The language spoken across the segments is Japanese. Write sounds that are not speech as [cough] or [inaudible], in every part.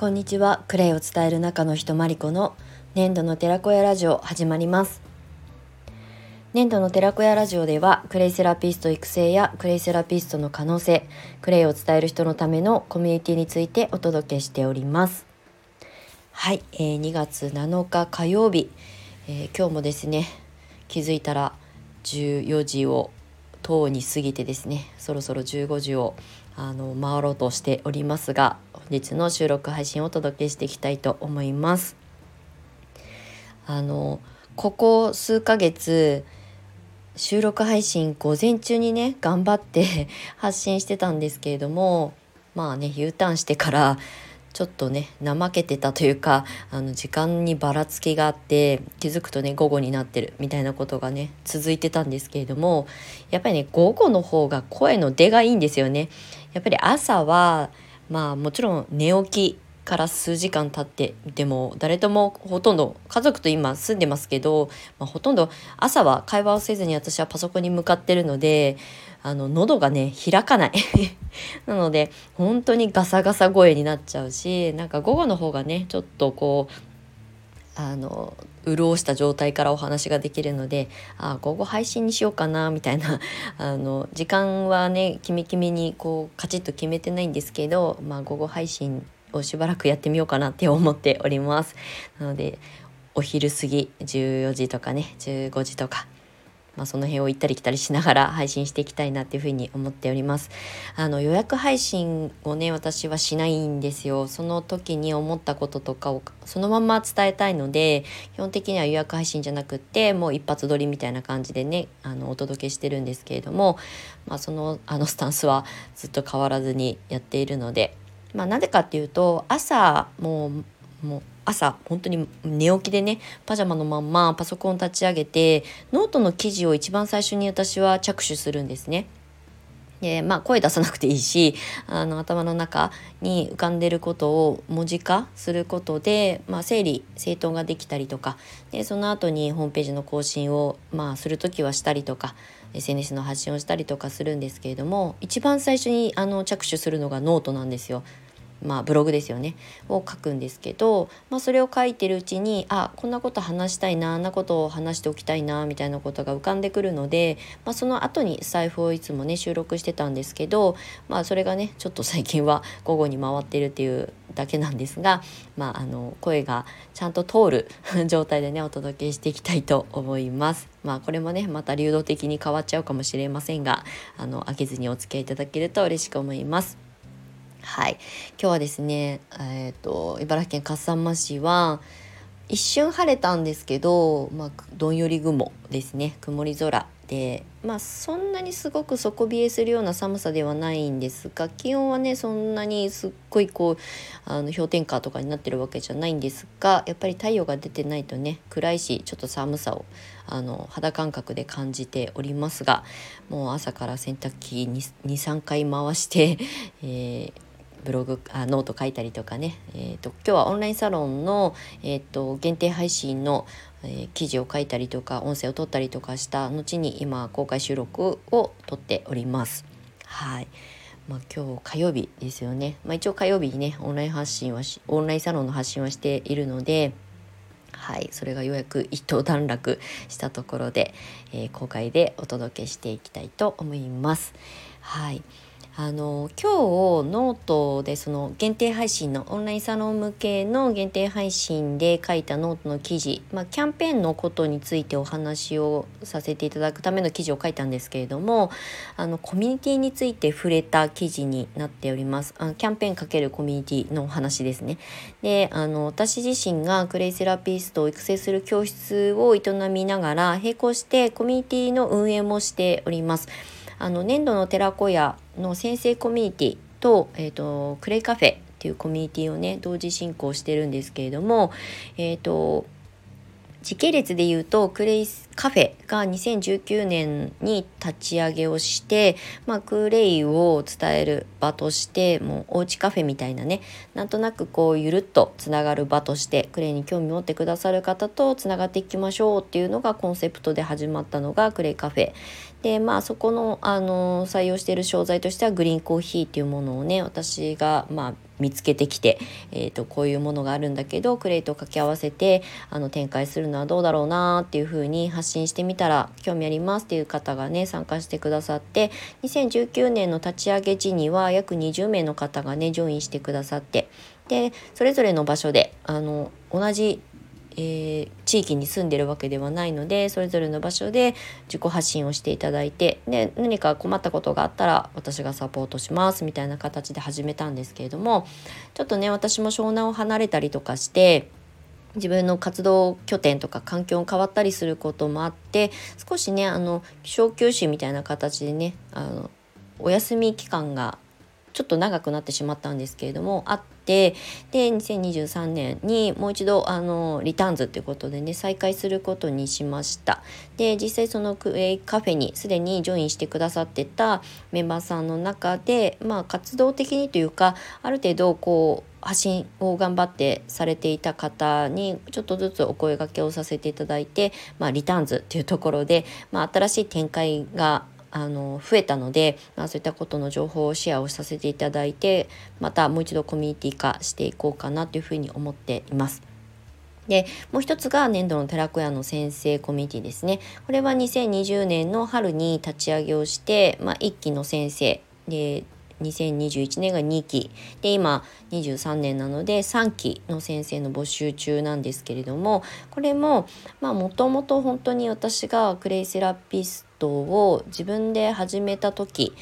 こんにちは。クレイを伝える中の人まりこの粘土の寺子屋ラジオ始まります。粘土の寺子屋ラジオではクレイセラピスト育成やクレイセラピストの可能性クレイを伝える人のためのコミュニティについてお届けしております。はい、えー、2月7日火曜日、えー、今日もですね気づいたら14時を等に過ぎてですねそろそろ15時をあの回ろうとしておりますが本日の収録配信をお届けしていきたいと思います。あのここ数ヶ月収録配信午前中にね頑張って [laughs] 発信してたんですけれどもまあね U ターンしてからちょっとね怠けてたというか [laughs] あの時間にばらつきがあって気づくとね午後になってるみたいなことがね続いてたんですけれどもやっぱりね午後の方が声の出がいいんですよね。やっぱり朝はまあもちろん寝起きから数時間経ってでも誰ともほとんど家族と今住んでますけど、まあ、ほとんど朝は会話をせずに私はパソコンに向かってるのであの喉がね開かない。[laughs] なので本当にガサガサ声になっちゃうしなんか午後の方がねちょっとこうあの潤した状態からお話ができるのであ午後配信にしようかなみたいな [laughs] あの時間はねキメキメにこうカチッと決めてないんですけど、まあ、午後配信をしばらくやってみようかなって思っております。なのでお昼過ぎ14時とかね15時とかまあ、その辺を行ったり来たりしながら [laughs] 配信していきたいなっていうふうに思っております。あの予約配信をね私はしないんですよ。その時に思ったこととかをそのまま伝えたいので基本的には予約配信じゃなくってもう一発撮りみたいな感じでねあのお届けしてるんですけれども、まあ、そのあのスタンスはずっと変わらずにやっているので。まあ、なぜかっていうと朝もうもう朝本当に寝起きでねパジャマのまんまパソコン立ち上げてノートの記事を一番最初に私は着手するんですね。でまあ声出さなくていいしあの頭の中に浮かんでることを文字化することで、まあ、整理整頓ができたりとかでその後にホームページの更新を、まあ、する時はしたりとか SNS の発信をしたりとかするんですけれども一番最初にあの着手するのがノートなんですよ。まあ、ブログですよねを書くんですけど、まあ、それを書いてるうちにあこんなこと話したいなあんなことを話しておきたいなみたいなことが浮かんでくるので、まあ、その後に財布をいつもね収録してたんですけど、まあ、それがねちょっと最近は [laughs] 午後に回ってるっていうだけなんですが、まあ、あの声がちゃんと通る [laughs] 状態でねお届けしていきたいと思います。まあこれもねまた流動的に変わっちゃうかもしれませんがあの開けずにお付き合いいただけると嬉しく思います。はい、今日はですね、えーと、茨城県笠間市は一瞬晴れたんですけど、まあ、どんより雲ですね。曇り空で、まあ、そんなにすごく底冷えするような寒さではないんですが気温はねそんなにすっごいこうあの氷点下とかになってるわけじゃないんですがやっぱり太陽が出てないとね暗いしちょっと寒さをあの肌感覚で感じておりますがもう朝から洗濯機23回回して、えーブログあノート書いたりとかね、えーと、今日はオンラインサロンの、えーと、限定配信の、えー、記事を書いたりとか音声を取ったりとかした後に今公開収録を撮っております。はい。まあ、今日火曜日ですよね、まあ、一応火曜日にねオンライン発信はしオンラインサロンの発信はしているのではい。それがようやく一等段落したところで、えー、公開でお届けしていきたいと思います。はい。あの今日ノートでその限定配信のオンラインサロン向けの限定配信で書いたノートの記事、まあ、キャンペーンのことについてお話をさせていただくための記事を書いたんですけれどもあのコミュニティについて触れた記事になっております。あキャンペーンかけるコミュニティのお話ですね。であの私自身がクレイセラピストを育成する教室を営みながら並行してコミュニティの運営もしております。あの年度の寺子屋の先生コミュニティと,、えーと、クレイカフェっていうコミュニティをね同時進行してるんですけれどもえっ、ー、と時系列で言うとクレイカフェが2019年に立ち上げをして、まあ、クレイを伝える場としてもうおうちカフェみたいなねなんとなくこうゆるっとつながる場としてクレイに興味持ってくださる方とつながっていきましょうっていうのがコンセプトで始まったのがクレイカフェ。でまあそこのあの採用している商材としてはグリーンコーヒーっていうものをね私がまあ見つけてきて、えーと、こういうものがあるんだけどクレイと掛け合わせてあの展開するのはどうだろうなっていうふうに発信してみたら興味ありますっていう方がね参加してくださって2019年の立ち上げ時には約20名の方がねジョインしてくださってでそれぞれの場所であの同じえー、地域に住んでるわけではないのでそれぞれの場所で自己発信をしていただいてで何か困ったことがあったら私がサポートしますみたいな形で始めたんですけれどもちょっとね私も湘南を離れたりとかして自分の活動拠点とか環境が変わったりすることもあって少しねあの小休止みたいな形でねあのお休み期間がちょっと長くなってしまったんですけれどもあってで2023年にもう一度あのリターンズっていうことでね再開することにしました。で実際そのクエイカフェにすでにジョインしてくださってたメンバーさんの中でまあ活動的にというかある程度こう発信を頑張ってされていた方にちょっとずつお声がけをさせていただいて、まあ、リターンズっていうところで、まあ、新しい展開があの増えたので、まあ、そういったことの情報をシェアをさせていただいてまたもう一度コミュニティ化していこうかなというふうに思っています。でもう一つが年度の寺子屋の先生コミュニティですね。これは2020年の春に立ち上げをして、まあ、1期の先生で2021年が2期で今23年なので3期の先生の募集中なんですけれどもこれももともと本当に私がクレイセラピストを自分で始めた時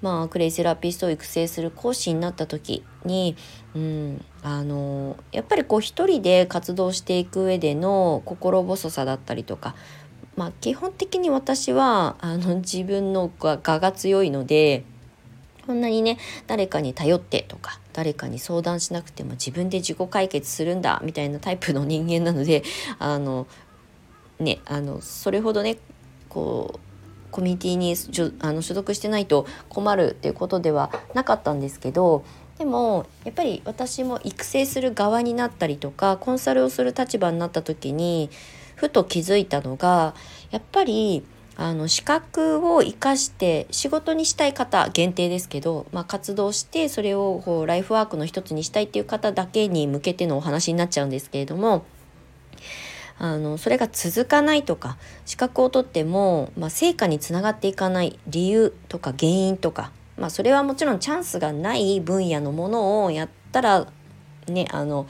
まあ、クレイセラピストを育成する講師になった時に、うん、あのやっぱりこう一人で活動していく上での心細さだったりとか、まあ、基本的に私はあの自分の我が強いのでこんなにね誰かに頼ってとか誰かに相談しなくても自分で自己解決するんだみたいなタイプの人間なのであのねあのそれほどねこうコミュニティにあの所属してないと困るっていうことではなかったんですけどでもやっぱり私も育成する側になったりとかコンサルをする立場になった時にふと気づいたのがやっぱりあの資格を生かして仕事にしたい方限定ですけど、まあ、活動してそれをこうライフワークの一つにしたいっていう方だけに向けてのお話になっちゃうんですけれどもあのそれが続かないとか資格を取っても、まあ、成果につながっていかない理由とか原因とか、まあ、それはもちろんチャンスがない分野のものをやったらねあの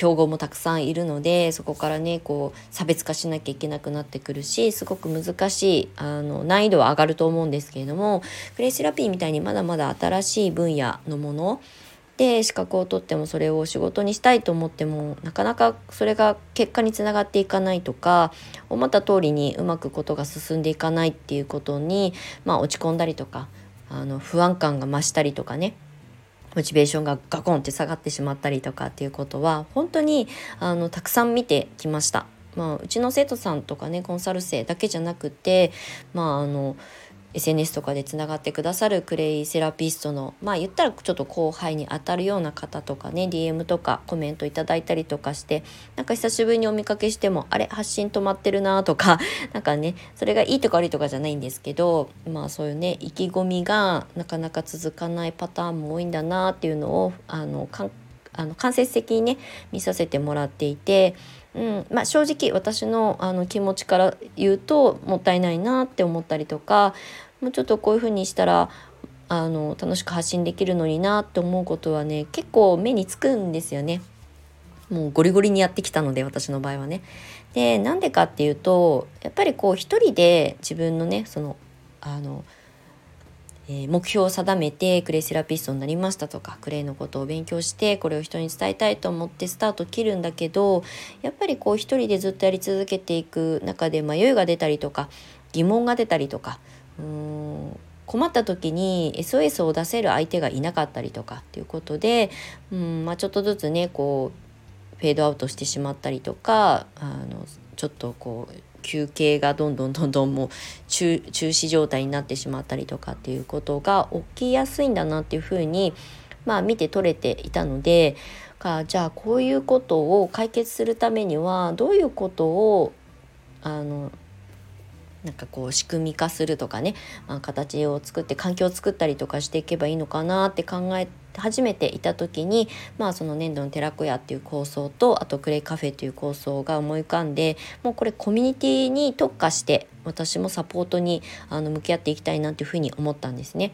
競合もたくさんいるのでそこからねこう差別化しなきゃいけなくなってくるしすごく難しいあの難易度は上がると思うんですけれどもクレイセラピーみたいにまだまだ新しい分野のもので資格を取ってもそれを仕事にしたいと思ってもなかなかそれが結果につながっていかないとか思った通りにうまくことが進んでいかないっていうことに、まあ、落ち込んだりとかあの不安感が増したりとかねモチベーションがガコンって下がってしまったりとかっていうことは本当にあのたくさん見てきました。まあ、うちの生徒さんとかねコンサル生だけじゃなくてまああの SNS とかでつながってくださるクレイセラピストのまあ言ったらちょっと後輩にあたるような方とかね DM とかコメントいただいたりとかしてなんか久しぶりにお見かけしてもあれ？発信止まってるなとか [laughs] なんかねそれがいいとか悪いとかじゃないんですけどまあそういうね意気込みがなかなか続かないパターンも多いんだなっていうのをあのあの間接的にね見させてもらっていて。うんまあ、正直私のあの気持ちから言うともったいないなって思ったりとかもうちょっとこういう風にしたらあの楽しく発信できるのになって思うことはね結構目につくんですよね。もうゴリゴリにやってきたので私の場合はね。でなんでかっていうとやっぱりこう一人で自分のねそのあのえ、目標を定めてクレイセラピストになりましたとかクレイのことを勉強してこれを人に伝えたいと思ってスタート切るんだけどやっぱりこう一人でずっとやり続けていく中で迷いが出たりとか疑問が出たりとかうーん困った時に SOS を出せる相手がいなかったりとかっていうことでうん、まあ、ちょっとずつねこうフェードアウトしてしまったりとかあのちょっとこう休憩がどんどんどんどんもう中止状態になってしまったりとかっていうことが起きやすいんだなっていうふうにまあ見て取れていたのでかじゃあこういうことを解決するためにはどういうことをあのなんかこう仕組み化するとかね、まあ、形を作って環境を作ったりとかしていけばいいのかなって考え始めていた時に、まあ、その粘土の寺子屋っていう構想とあとクレイカフェという構想が思い浮かんでもうこれコミュニティに特化して私もサポートにあの向き合っていきたいなっていうふうに思ったんですね。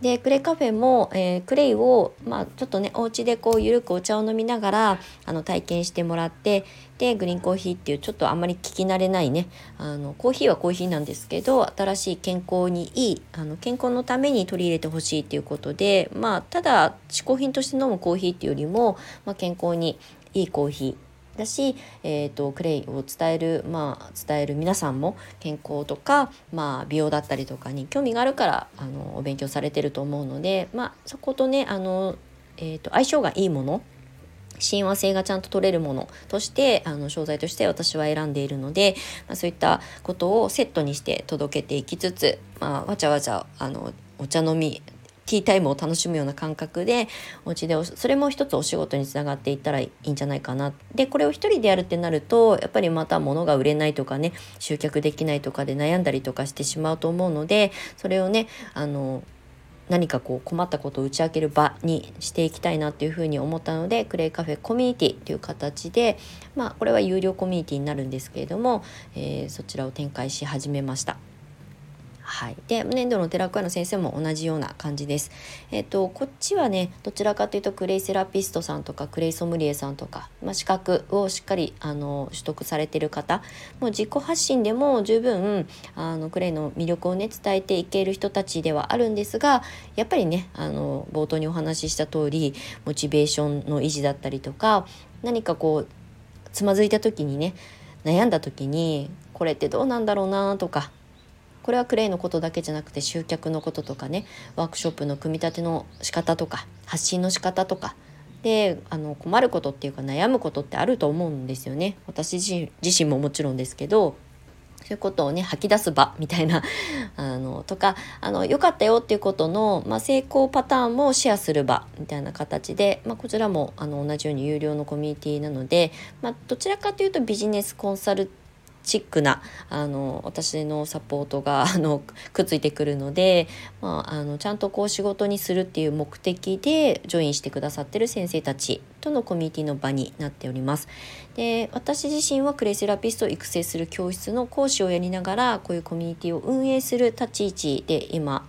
でクレカフェも、えー、クレイを、まあ、ちょっとねお家でこうゆるくお茶を飲みながらあの体験してもらってでグリーンコーヒーっていうちょっとあんまり聞き慣れないねあのコーヒーはコーヒーなんですけど新しい健康にいいあの健康のために取り入れてほしいっていうことでまあただ嗜好品として飲むコーヒーっていうよりも、まあ、健康にいいコーヒーだし、えーと、クレイを伝える、まあ、伝える皆さんも健康とか、まあ、美容だったりとかに興味があるからあのお勉強されてると思うので、まあ、そことねあの、えーと、相性がいいもの親和性がちゃんと取れるものとしてあの商材として私は選んでいるので、まあ、そういったことをセットにして届けていきつつ、まあ、わちゃわちゃあのお茶飲みティータイムを楽しむような感覚でお家でそれも一つお仕事につながっていったらいいんじゃないかなでこれを一人でやるってなるとやっぱりまた物が売れないとかね集客できないとかで悩んだりとかしてしまうと思うのでそれをねあの何かこう困ったことを打ち明ける場にしていきたいなっていうふうに思ったのでクレイカフェコミュニティという形でまあこれは有料コミュニティになるんですけれども、えー、そちらを展開し始めました。はい、で粘土の寺子屋の先生も同じような感じです。えっ、とこっちはねどちらかというとクレイセラピストさんとかクレイソムリエさんとか、まあ、資格をしっかりあの取得されてる方もう自己発信でも十分あのクレイの魅力をね伝えていける人たちではあるんですがやっぱりねあの冒頭にお話しした通りモチベーションの維持だったりとか何かこうつまずいた時にね悩んだ時にこれってどうなんだろうなとかこれはクレイのことだけじゃなくて集客のこととかねワークショップの組み立ての仕方とか発信の仕方とか。であの困ることっていうか悩むことってあると思うんですよね。私自身ももちろんですけどそういうことをね吐き出す場みたいな [laughs] あのとかあの良かったよっていうことの、まあ、成功パターンもシェアする場みたいな形で、まあ、こちらもあの同じように有料のコミュニティなので、まあ、どちらかというとビジネスコンサルチックなあの私のサポートが [laughs] あのくっついてくるので、まあ、あのちゃんとこう仕事にするっていう目的でジョインしてくださってる先生たちとのコミュニティの場になっております。で私自身はクレイセラピストを育成する教室の講師をやりながらこういうコミュニティを運営する立ち位置で今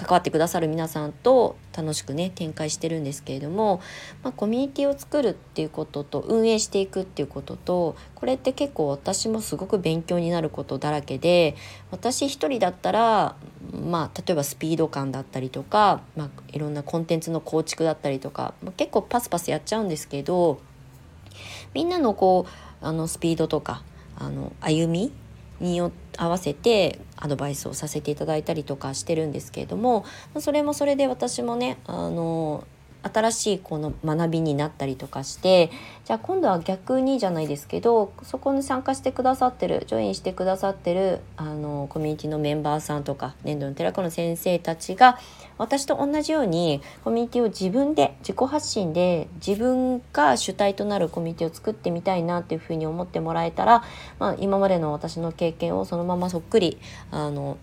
関わってくださる皆さんと楽しくね展開してるんですけれども、まあ、コミュニティを作るっていうことと運営していくっていうこととこれって結構私もすごく勉強になることだらけで私一人だったらまあ例えばスピード感だったりとか、まあ、いろんなコンテンツの構築だったりとか、まあ、結構パスパスやっちゃうんですけどみんなのこうあのスピードとかあの歩みに合わせてアドバイスをさせていただいたりとかしてるんですけれどもそれもそれで私もねあの新しいこの学びになったりとかしてじゃあ今度は逆にじゃないですけどそこに参加してくださってるジョインしてくださってるあのコミュニティのメンバーさんとか年度の寺子の先生たちが私と同じようにコミュニティを自分で自己発信で自分が主体となるコミュニティを作ってみたいなっていうふうに思ってもらえたら、まあ、今までの私の経験をそのままそっくりあの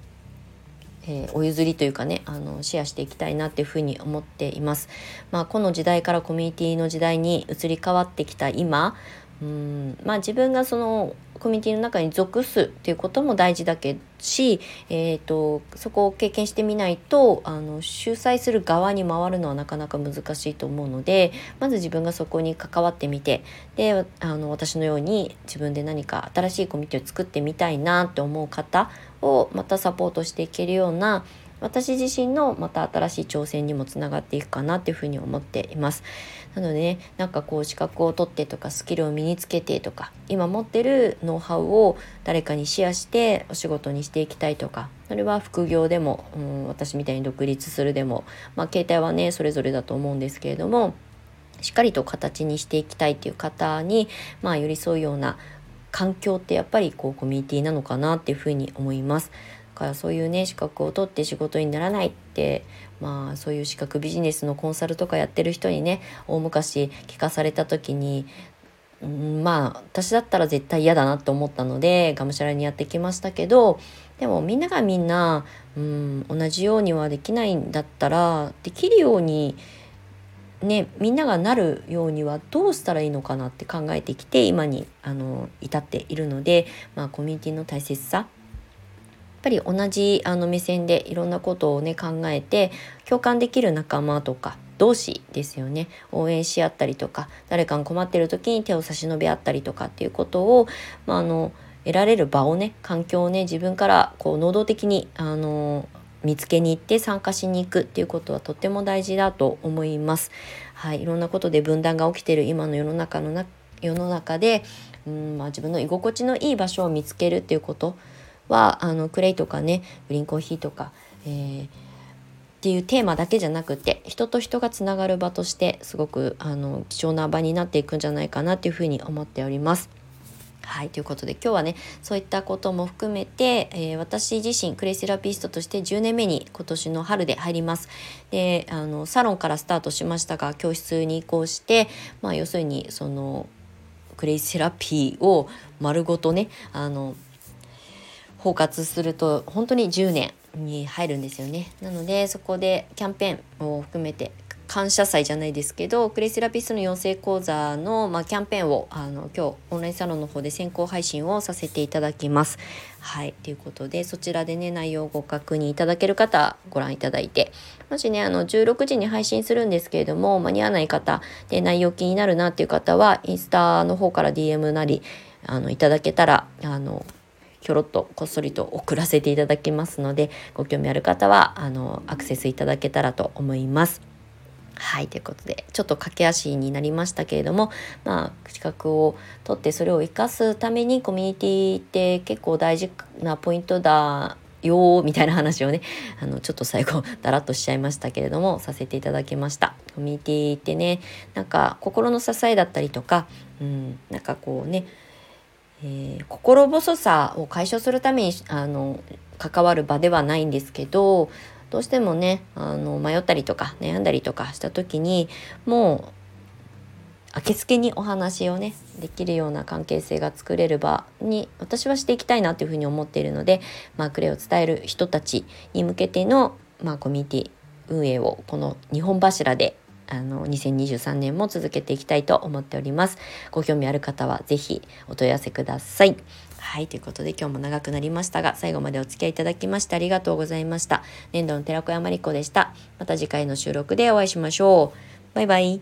えー、お譲りというかねあのシェアしていきたいなっていうふうに思っています。まあ、この時代からコミュニティの時代に移り変わってきた今うんまあ自分がそのコミュニティの中に属すっていうことも大事だけし、えーと、そこを経験してみないとあの主催する側に回るのはなかなか難しいと思うのでまず自分がそこに関わってみてであの私のように自分で何か新しいコミュニティを作ってみたいなって思う方をまたサポートしていけるような私自身のまた新しい挑戦にもつながっていくかなっていうふうに思っています。なのでねなんかこう資格を取ってとかスキルを身につけてとか今持ってるノウハウを誰かにシェアしてお仕事にしていきたいとかそれは副業でも、うん、私みたいに独立するでもまあ携帯はねそれぞれだと思うんですけれどもしっかりと形にしていきたいっていう方に、まあ、寄り添うような環境ってやっぱりこうコミュニティなのかなっていうふうに思います。からそういうね資格を取って仕事にならないってまあそういう資格ビジネスのコンサルとかやってる人にね大昔聞かされた時にうん、まあ私だったら絶対嫌だなって思ったのでがむしゃらにやってきましたけどでもみんながみんな、うん、同じようにはできないんだったらできるようにねみんながなるようにはどうしたらいいのかなって考えてきて今にあの至っているので、まあ、コミュニティの大切さぱり同じあの目線でいろんなことをね考えて共感できる仲間とか同士ですよね応援し合ったりとか誰かが困ってる時に手を差し伸べ合ったりとかっていうことを、まあ、あの得られる場をね環境をね自分からこう能動的にあの見つけに行って参加しに行くっていうことはとっても大事だと思います。はい、いろんなことで分断が起きてる今の世の中のな世の中で、うんまあ、自分の居心地のいい場所を見つけるっていうことはあのクレイとかねグリーンコーヒーとか、えー、っていうテーマだけじゃなくて人と人がつながる場としてすごくあの貴重な場になっていくんじゃないかなっていうふうに思っております。はいということで今日はねそういったことも含めて、えー、私自身クレイセラピストとして10年目に今年の春で入ります。であのサロンからスタートしましたが教室に移行して、まあ、要するにそのクレイセラピーを丸ごとねあの包括すると本当に10年に入るんですよね。なのでそこでキャンペーンを含めて感謝祭じゃないですけどクレイセラピストの養成講座の、まあ、キャンペーンをあの今日オンラインサロンの方で先行配信をさせていただきます。はいということでそちらでね内容をご確認いただける方ご覧いただいてもしねあの16時に配信するんですけれども間に合わない方で内容気になるなっていう方はインスタの方から DM なりあのいただけたらあのひょろっとこっそりと送らせていただきますのでご興味ある方はあのアクセスいただけたらと思います。はいということでちょっと駆け足になりましたけれどもまあ資格を取ってそれを生かすためにコミュニティって結構大事なポイントだよみたいな話をね [laughs] あのちょっと最後だらっとしちゃいましたけれどもさせていただきましたコミュニティってねなんか心の支えだったりとか、うん、なんかこうねえー、心細さを解消するためにあの関わる場ではないんですけどどうしてもねあの迷ったりとか悩んだりとかした時にもう明け付けにお話をねできるような関係性が作れる場に私はしていきたいなというふうに思っているので、まあ、クレを伝える人たちに向けての、まあ、コミュニティ運営をこの2本柱であの2023年も続けていきたいと思っております。ご興味ある方は是非お問い合わせください。はい、ということで今日も長くなりましたが、最後までお付き合いいただきましてありがとうございました。年度の寺子山理子でした。また次回の収録でお会いしましょう。バイバイ。